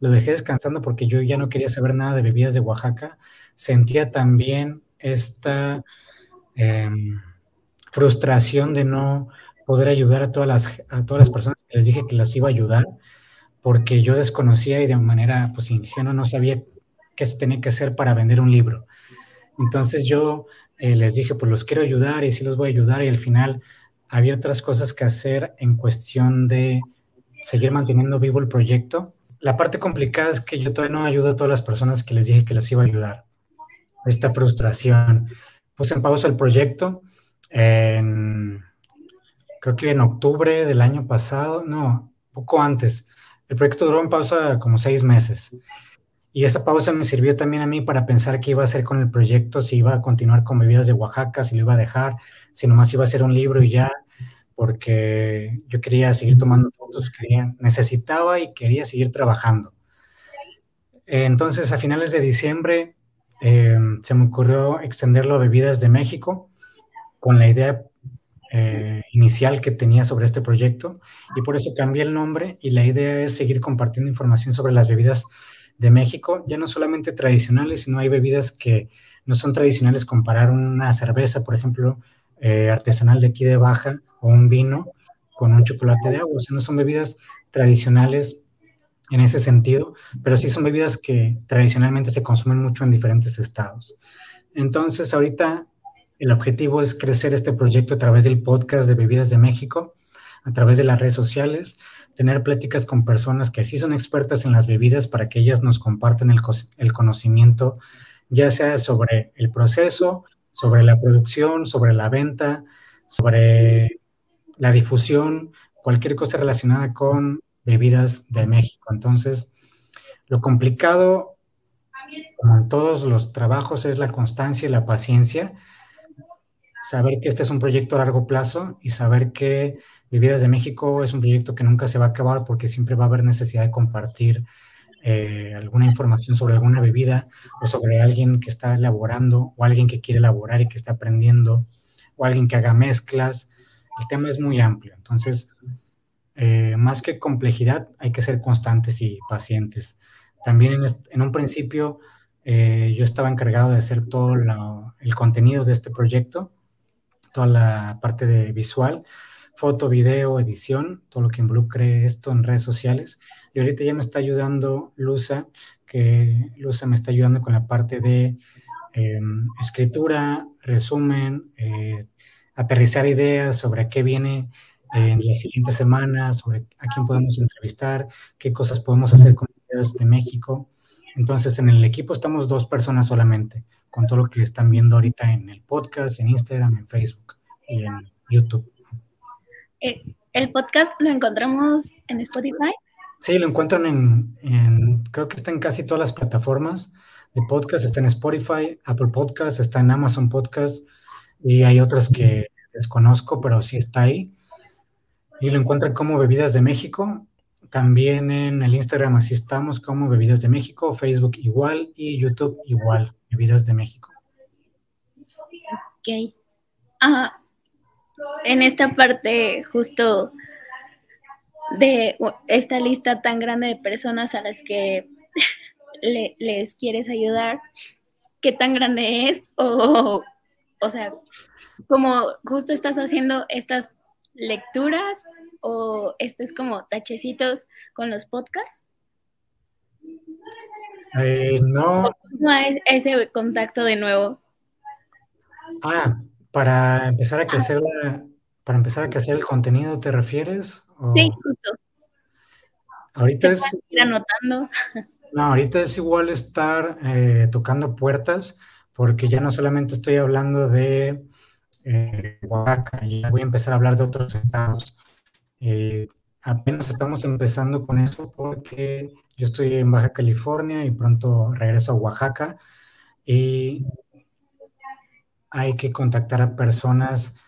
lo dejé descansando porque yo ya no quería saber nada de bebidas de Oaxaca. Sentía también esta em, frustración de no poder ayudar a todas, las, a todas las personas que les dije que las iba a ayudar, porque yo desconocía y de manera pues ingenua no sabía qué se tenía que hacer para vender un libro. Entonces yo eh, les dije, pues los quiero ayudar y sí los voy a ayudar y al final había otras cosas que hacer en cuestión de seguir manteniendo vivo el proyecto. La parte complicada es que yo todavía no ayudo a todas las personas que les dije que les iba a ayudar. Esta frustración. Puse en pausa el proyecto creo que en octubre del año pasado, no, poco antes. El proyecto duró en pausa como seis meses. Y esa pausa me sirvió también a mí para pensar qué iba a hacer con el proyecto, si iba a continuar con bebidas de Oaxaca, si lo iba a dejar, si nomás iba a ser un libro y ya, porque yo quería seguir tomando fotos, quería, necesitaba y quería seguir trabajando. Entonces, a finales de diciembre, eh, se me ocurrió extenderlo a bebidas de México con la idea eh, inicial que tenía sobre este proyecto y por eso cambié el nombre y la idea es seguir compartiendo información sobre las bebidas de México, ya no solamente tradicionales, sino hay bebidas que no son tradicionales, comparar una cerveza, por ejemplo, eh, artesanal de aquí de Baja o un vino con un chocolate de agua, o sea, no son bebidas tradicionales en ese sentido, pero sí son bebidas que tradicionalmente se consumen mucho en diferentes estados. Entonces, ahorita el objetivo es crecer este proyecto a través del podcast de Bebidas de México, a través de las redes sociales, tener pláticas con personas que sí son expertas en las bebidas para que ellas nos compartan el, conocimiento, ya sea sobre el proceso, sobre la producción, sobre la venta, sobre la difusión, cualquier cosa relacionada con bebidas de México. Entonces, lo complicado, como en todos los trabajos, es la constancia y la paciencia. Saber que este es un proyecto a largo plazo y saber que Vividas de México es un proyecto que nunca se va a acabar porque siempre va a haber necesidad de compartir eh, alguna información sobre alguna bebida o sobre alguien que está elaborando o alguien que quiere elaborar y que está aprendiendo o alguien que haga mezclas. El tema es muy amplio. Entonces, eh, más que complejidad, hay que ser constantes y pacientes. También en, un principio eh, yo estaba encargado de hacer todo el contenido de este proyecto, toda la parte de visual, foto, video, edición, todo lo que involucre esto en redes sociales. Y ahorita ya me está ayudando Luza, que Luza me está ayudando con la parte de em, escritura, resumen, eh, aterrizar ideas sobre qué viene en las siguientes semanas, sobre a quién podemos entrevistar, qué cosas podemos hacer con ideas de México. Entonces, en el equipo estamos dos personas solamente, con todo lo que están viendo ahorita en el podcast, en Instagram, en Facebook y en YouTube. Eh, ¿El podcast lo encontramos en Spotify? Sí, lo encuentran en, creo que está en casi todas las plataformas de podcast, está en Spotify, Apple Podcast, está en Amazon Podcast y hay otras que desconozco, pero sí está ahí. Y lo encuentran como Bebidas de México. También en el Instagram así estamos como Bebidas de México, Facebook igual y YouTube igual, Bebidas de México. Ok. Ah, en esta parte justo de esta lista tan grande de personas a las que (laughs) les quieres ayudar, qué tan grande es o, o sea, como justo estás haciendo estas lecturas o estés como tachecitos con los podcasts? Eh, no. ese contacto de nuevo? Ah, para empezar a crecer para empezar a crecer el contenido, ¿te refieres? Sí, justo. Ahorita es. anotando. No, ahorita es igual estar eh, tocando puertas, porque ya no solamente estoy hablando de eh, Oaxaca, ya voy a empezar a hablar de otros estados. Eh, apenas estamos empezando con eso porque yo estoy en Baja California y pronto regreso a Oaxaca y hay que contactar a personas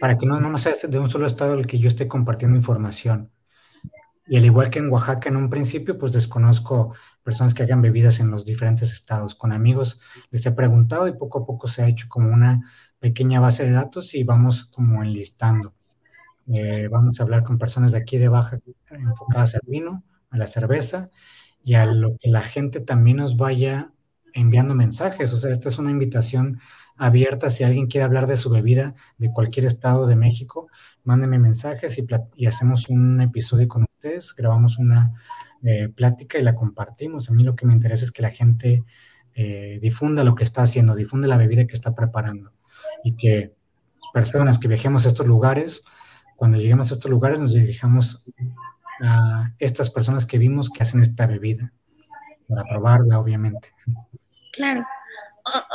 para que no, no sea de un solo estado el que yo esté compartiendo información. Y al igual que en Oaxaca en un principio, pues desconozco personas que hagan bebidas en los diferentes estados. Con amigos les he preguntado y poco a poco se ha hecho como una pequeña base de datos y vamos como enlistando. Eh, vamos a hablar con personas de aquí de Baja enfocadas al vino, a la cerveza y a lo que la gente también nos vaya enviando mensajes. O sea, esta es una invitación abierta. Si alguien quiere hablar de su bebida de cualquier estado de México, mándenme mensajes y, hacemos un episodio con ustedes, grabamos una eh, plática y la compartimos. A mí lo que me interesa es que la gente eh, difunda lo que está haciendo, difunde la bebida que está preparando y que personas que viajemos a estos lugares, cuando lleguemos a estos lugares nos dirijamos a estas personas que vimos que hacen esta bebida, para probarla, obviamente. Claro.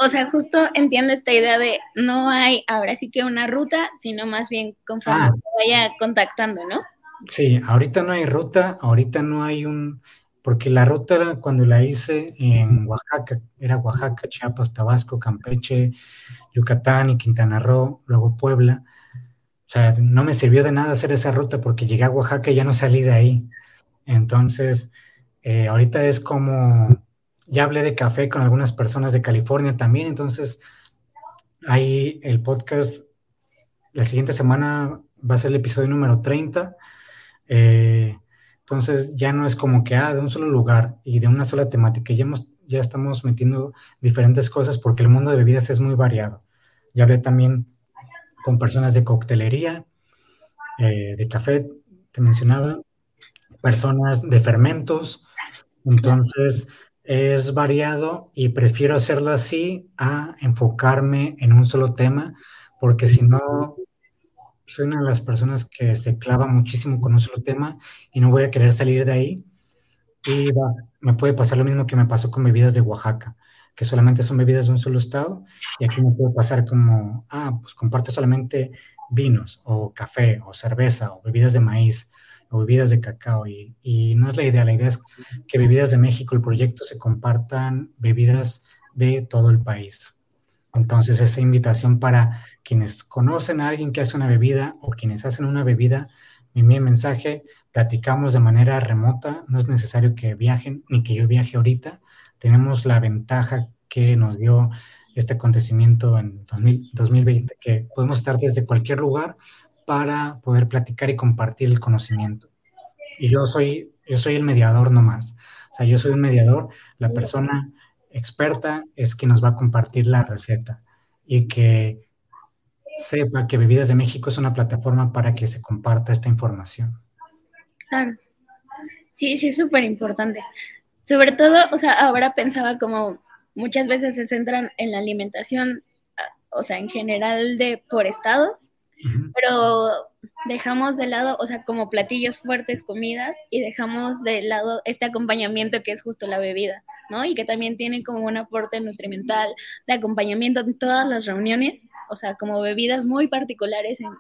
O, sea, justo entiendo esta idea de no hay ahora sí que una ruta, sino más bien conforme ah. vaya contactando, ¿no? Sí, ahorita no hay ruta, ahorita no hay un, porque la ruta era cuando la hice en Oaxaca, era Oaxaca, Chiapas, Tabasco, Campeche, Yucatán y Quintana Roo, luego Puebla. O sea, no me sirvió de nada hacer esa ruta porque llegué a Oaxaca y ya no salí de ahí. Entonces, eh, ahorita es como, ya hablé de café con algunas personas de California también, entonces ahí el podcast, la siguiente semana va a ser el episodio número 30. Eh, entonces ya no es como que, ah, de un solo lugar y de una sola temática, ya, ya estamos metiendo diferentes cosas porque el mundo de bebidas es muy variado. Ya hablé también con personas de coctelería, eh, de café, te mencionaba, personas de fermentos. Entonces, es variado y prefiero hacerlo así a enfocarme en un solo tema, porque si no, soy una de las personas que se clava muchísimo con un solo tema y no voy a querer salir de ahí. Y me puede pasar lo mismo que me pasó con bebidas de Oaxaca que solamente son bebidas de un solo estado, y aquí me puede pasar como, ah, pues comparte solamente vinos, o café, o cerveza, o bebidas de maíz, o bebidas de cacao, y, no es la idea, la idea es que bebidas de México, el proyecto, se compartan bebidas de todo el país. Entonces, esa invitación para quienes conocen a alguien que hace una bebida o quienes hacen una bebida, envíen mensaje, platicamos de manera remota, no es necesario que viajen ni que yo viaje ahorita, tenemos la ventaja que nos dio este acontecimiento en 2020, que podemos estar desde cualquier lugar para poder platicar y compartir el conocimiento. Y yo soy, yo soy el mediador nomás. O sea, yo soy un mediador, la persona experta es quien nos va a compartir la receta y que sepa que Bebidas de México es una plataforma para que se comparta esta información. Claro. Sí, sí, es súper importante. Sobre todo, o sea, ahora pensaba como muchas veces se centran en la alimentación, ah, o sea, en general de por estados, pero dejamos de lado, o sea, como platillos fuertes, comidas, y dejamos de lado este acompañamiento que es justo la bebida, ¿no? Y que también tiene como un aporte nutrimental de acompañamiento en todas las reuniones, o sea, como bebidas muy particulares en,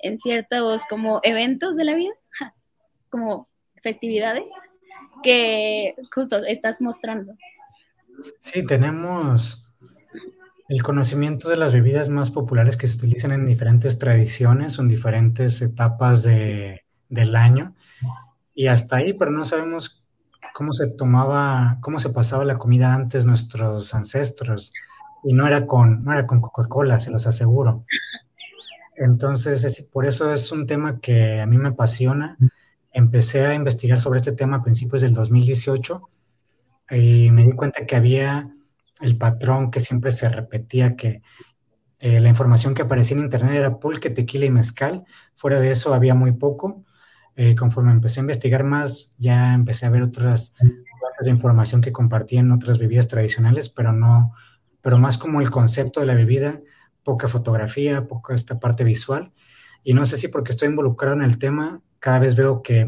en ciertos como eventos de la vida, como festividades que justo estás mostrando. Sí, tenemos el conocimiento de las bebidas más populares que se utilizan en diferentes tradiciones en diferentes etapas de, del año. Y hasta ahí, pero no sabemos cómo se tomaba, cómo se pasaba la comida antes nuestros ancestros. Y no era con, no con Coca-Cola, se los aseguro. Entonces, es, por eso es un tema que a mí me apasiona empecé a investigar sobre este tema a principios del 2018 y me di cuenta que había el patrón que siempre se repetía, que eh, la información que aparecía en internet era pulque, tequila y mezcal. Fuera de eso había muy poco. Eh, conforme empecé a investigar más, ya empecé a ver otras de información que compartían otras bebidas tradicionales, pero no, pero más como el concepto de la bebida, poca fotografía, poca esta parte visual. Y no sé si porque estoy involucrado en el tema, cada vez veo que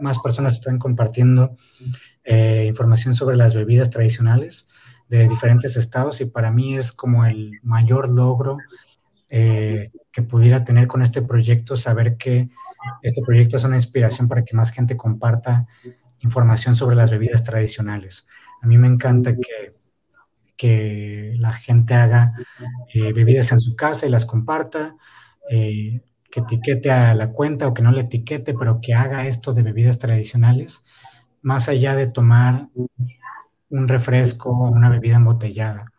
más personas están compartiendo eh, información sobre las bebidas tradicionales de diferentes estados y para mí es como el mayor logro eh, que pudiera tener con este proyecto, saber que este proyecto es una inspiración para que más gente comparta información sobre las bebidas tradicionales. A mí me encanta que, que la gente haga eh, bebidas en su casa y las comparta que etiquete a la cuenta o que no le etiquete, pero que haga esto de bebidas tradicionales, más allá de tomar un refresco o una bebida embotellada.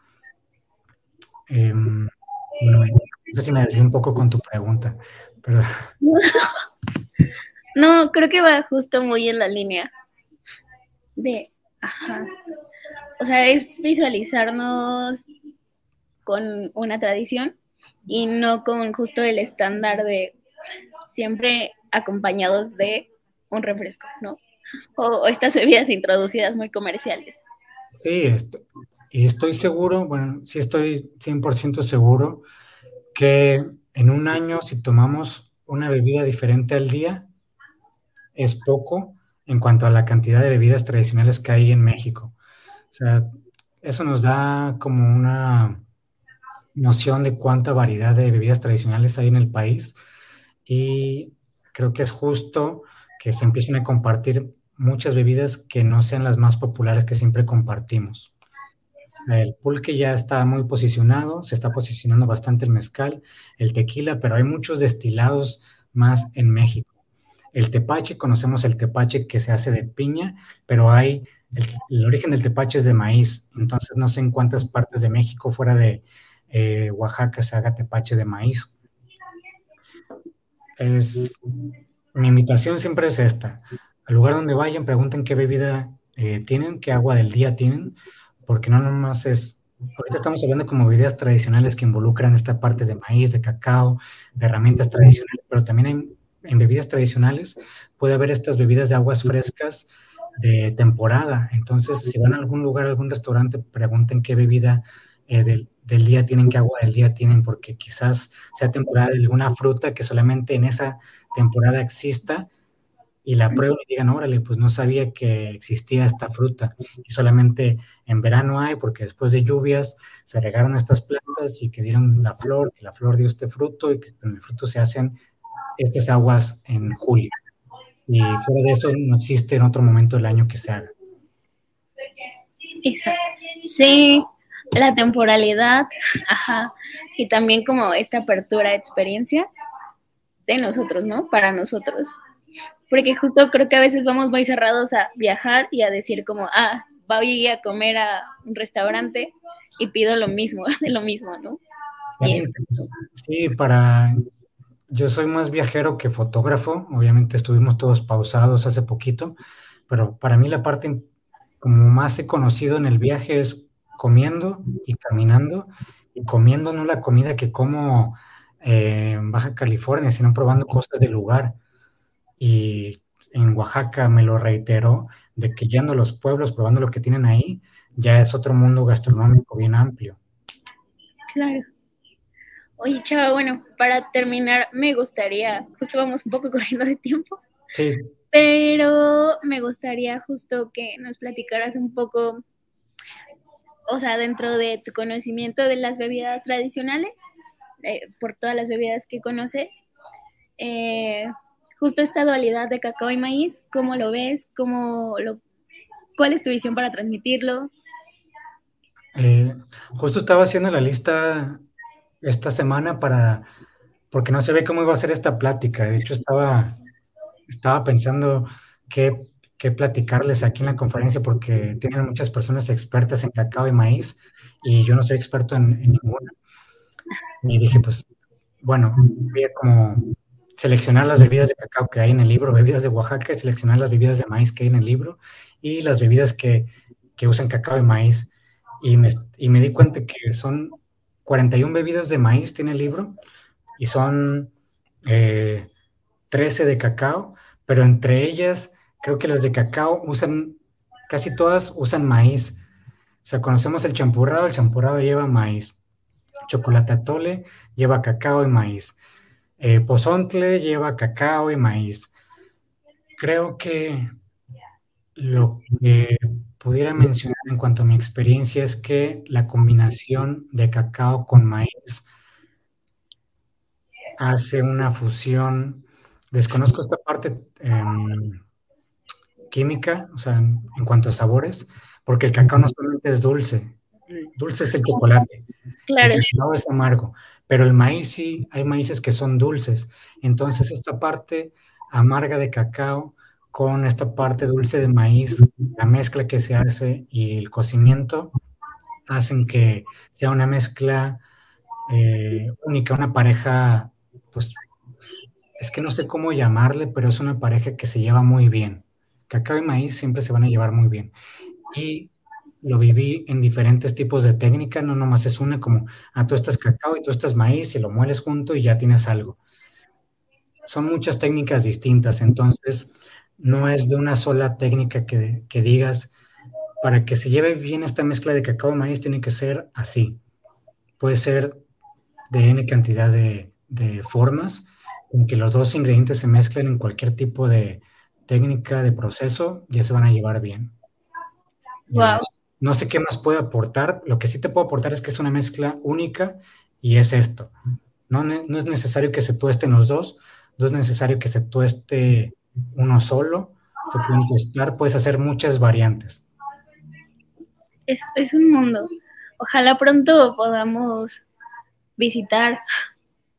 Em, no sé si me desvío un poco con tu pregunta, pero... (laughs) No, creo que va justo muy en la línea. de, ajá, o sea, es visualizarnos con una tradición y no con justo el estándar de siempre acompañados de un refresco, ¿no? O, estas bebidas introducidas muy comerciales. Sí, y estoy seguro, bueno, sí estoy 100% seguro que en un año si tomamos una bebida diferente al día, es poco en cuanto a la cantidad de bebidas tradicionales que hay en México. O sea, eso nos da como una noción de cuánta variedad de bebidas tradicionales hay en el país y creo que es justo que se empiecen a compartir muchas bebidas que no sean las más populares que siempre compartimos. El pulque ya está muy posicionado, se está posicionando bastante el mezcal, el tequila, pero hay muchos destilados más en México. El tepache, conocemos el tepache que se hace de piña, pero hay, el, origen del tepache es de maíz, entonces no sé en cuántas partes de México fuera de eh, Oaxaca se haga tepache de maíz. mi invitación siempre es esta. Al lugar donde vayan, pregunten qué bebida eh, tienen, qué agua del día tienen, porque no nomás es, ahorita estamos hablando como bebidas tradicionales que involucran esta parte de maíz, de cacao, de herramientas tradicionales, pero también hay en bebidas tradicionales puede haber estas bebidas de aguas frescas de temporada. Entonces, si van a algún lugar, a algún restaurante, pregunten qué bebida eh, del, día tienen, qué agua del día tienen, porque quizás sea temporada alguna fruta que solamente en esa temporada exista y la prueben y digan, órale, pues no sabía que existía esta fruta y solamente en verano hay porque después de lluvias se regaron estas plantas y que dieron la flor, que la flor dio este fruto y que con el fruto se hacen estas aguas en julio. Y fuera de eso no existe en otro momento del año que se haga. Sí, la temporalidad, ajá, y también como esta apertura de experiencias de nosotros, ¿no? Para nosotros. Porque justo creo que a veces vamos muy cerrados a viajar y a decir como, ah, voy a comer a un restaurante y pido lo mismo, (laughs) de lo mismo, ¿no? Sí, para yo soy más viajero que fotógrafo. Obviamente estuvimos todos pausados hace poquito, pero para mí la parte como más he conocido en el viaje es comiendo y caminando y comiendo no la comida que como eh, en Baja California, sino probando cosas del lugar. Y en Oaxaca me lo reiteró de que yendo a los pueblos, probando lo que tienen ahí, ya es otro mundo gastronómico bien amplio. Claro. Oye, Chava, bueno, para terminar, me gustaría, justo vamos un poco (laughs) corriendo de tiempo. Sí. Pero me gustaría justo que nos platicaras un poco, o sea, dentro de tu conocimiento de las bebidas tradicionales, eh, por todas las bebidas que conoces, eh, justo esta dualidad de cacao y maíz, ¿cómo lo ves? ¿Cómo lo, ¿Cuál es tu visión para transmitirlo? Eh, justo estaba haciendo la lista esta semana para, porque no se ve cómo iba a ser esta plática. De hecho, estaba, estaba pensando qué, qué platicarles aquí en la conferencia porque tienen muchas personas expertas en cacao y maíz y yo no soy experto en, ninguna. Y dije, pues, bueno, voy a como seleccionar las bebidas de cacao que hay en el libro, bebidas de Oaxaca, seleccionar las bebidas de maíz que hay en el libro y las bebidas que, que usan cacao y maíz. Y me, y me di cuenta que son 41 bebidas de maíz tiene el libro y son 13 eh, de cacao, pero entre ellas creo que las de cacao usan, casi todas usan maíz. O sea, conocemos el champurrado, el champurrado lleva maíz. Chocolate atole lleva cacao y maíz. Eh, pozontle lleva cacao y maíz. Creo que lo que pudiera mencionar en cuanto a mi experiencia es que la combinación de cacao con maíz hace una fusión. Desconozco esta parte em, química, o sea, en, cuanto a sabores, porque el cacao no solamente es dulce, dulce es el chocolate, claro. el cacao es amargo, pero el maíz sí, hay maíces que son dulces. Entonces esta parte amarga de cacao con esta parte dulce de maíz, la mezcla que se hace y el cocimiento hacen que sea una mezcla eh, única, una pareja, pues es que no sé cómo llamarle, pero es una pareja que se lleva muy bien. cacao y maíz siempre se van a llevar muy bien. Y lo viví en diferentes tipos de técnica, no nomás es una como, ah, tú estás cacao y tú estás maíz y lo mueles junto y ya tienes algo. Son muchas técnicas distintas, entonces no es de una sola técnica que, que digas, para que se lleve bien esta mezcla de cacao y maíz tiene que ser así. Puede ser de N cantidad de, de formas, en que los dos ingredientes se mezclen en cualquier tipo de técnica de proceso, ya se van a llevar bien. Wow. No sé qué más puedo aportar. Lo que sí te puedo aportar es que es una mezcla única y es esto. No, no es necesario que se tuesten los dos, no es necesario que se tueste uno solo. Se pueden tostar, puedes hacer muchas variantes. Es, es un mundo. Ojalá pronto podamos visitar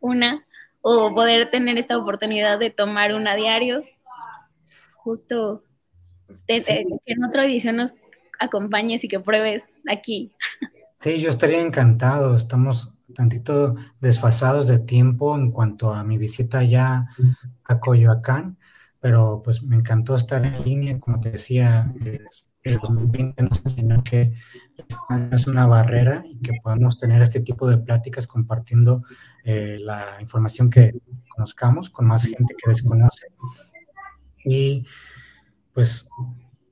una o poder tener esta oportunidad de tomar una diario. Justo de, que en otra edición nos acompañes y que pruebes aquí. Sí, yo estaría encantado. Estamos tantito desfasados de tiempo en cuanto a mi visita ya a Coyoacán, pero pues me encantó estar en línea. Como te decía, el 2020 nos enseñó que es una barrera y que podemos tener este tipo de pláticas compartiendo eh, la información que conozcamos con más gente que desconoce. Y pues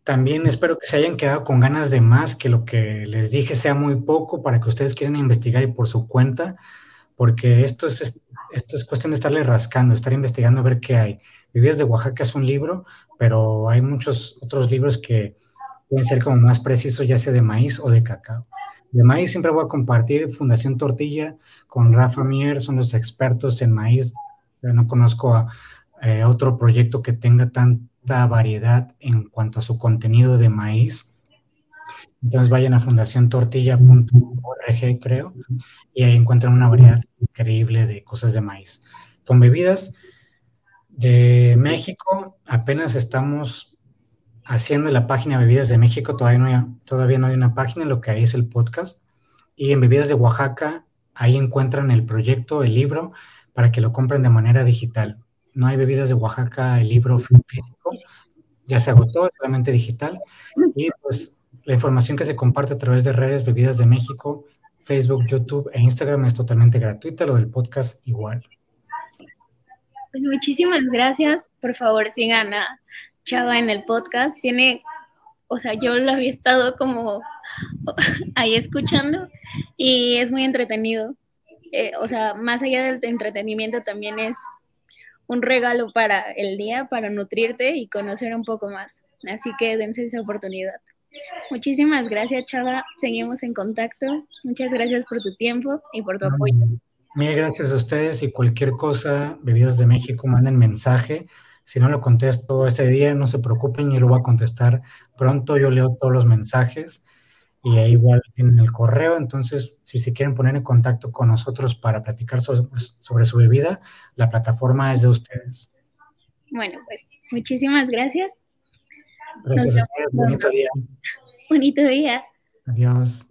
también espero que se hayan quedado con ganas de más, que lo que les dije sea muy poco para que ustedes quieran investigar y por su cuenta, porque esto es, esto es cuestión de estarle rascando, estar investigando a ver qué hay. Vivías de Oaxaca es un libro, pero hay muchos otros libros que pueden ser como más precisos, ya sea de maíz o de cacao. De maíz siempre voy a compartir Fundación Tortilla con Rafa Mier, son los expertos en maíz. no conozco a eh, otro proyecto que tenga tan variedad en cuanto a su contenido de maíz. Entonces vayan a fundaciontortilla.org, creo, y ahí encuentran una variedad increíble de cosas de maíz. Con bebidas de México, apenas estamos haciendo la página Bebidas de México, todavía no hay, todavía no hay una página, lo que hay es el podcast. Y en Bebidas de Oaxaca, ahí encuentran el proyecto, el libro, para que lo compren de manera digital no hay bebidas de Oaxaca, el libro físico, ya se agotó, solamente digital. Y pues la información que se comparte a través de redes Bebidas de México, Facebook, YouTube e Instagram es totalmente gratuita, lo del podcast igual. Pues muchísimas gracias. Por favor, sigan a Chava en el podcast. Tiene, o sea, yo lo había estado como (laughs) ahí escuchando y es muy entretenido. Eh, o sea, más allá del entretenimiento también es un regalo para el día, para nutrirte y conocer un poco más. Así que dense esa oportunidad. Muchísimas gracias, Chava. Seguimos en contacto. Muchas gracias por tu tiempo y por tu apoyo. Mil gracias a ustedes y cualquier cosa, Bebidas de México, manden mensaje. Si no lo contesto ese día, no se preocupen, yo lo voy a contestar pronto. Yo leo todos los mensajes y ahí igual tienen el correo. Entonces, si se quieren poner en contacto con nosotros para platicar sobre, su bebida, la plataforma es de ustedes. Bueno, pues muchísimas gracias. Gracias a ustedes. Bonito día. Bonito día. Adiós.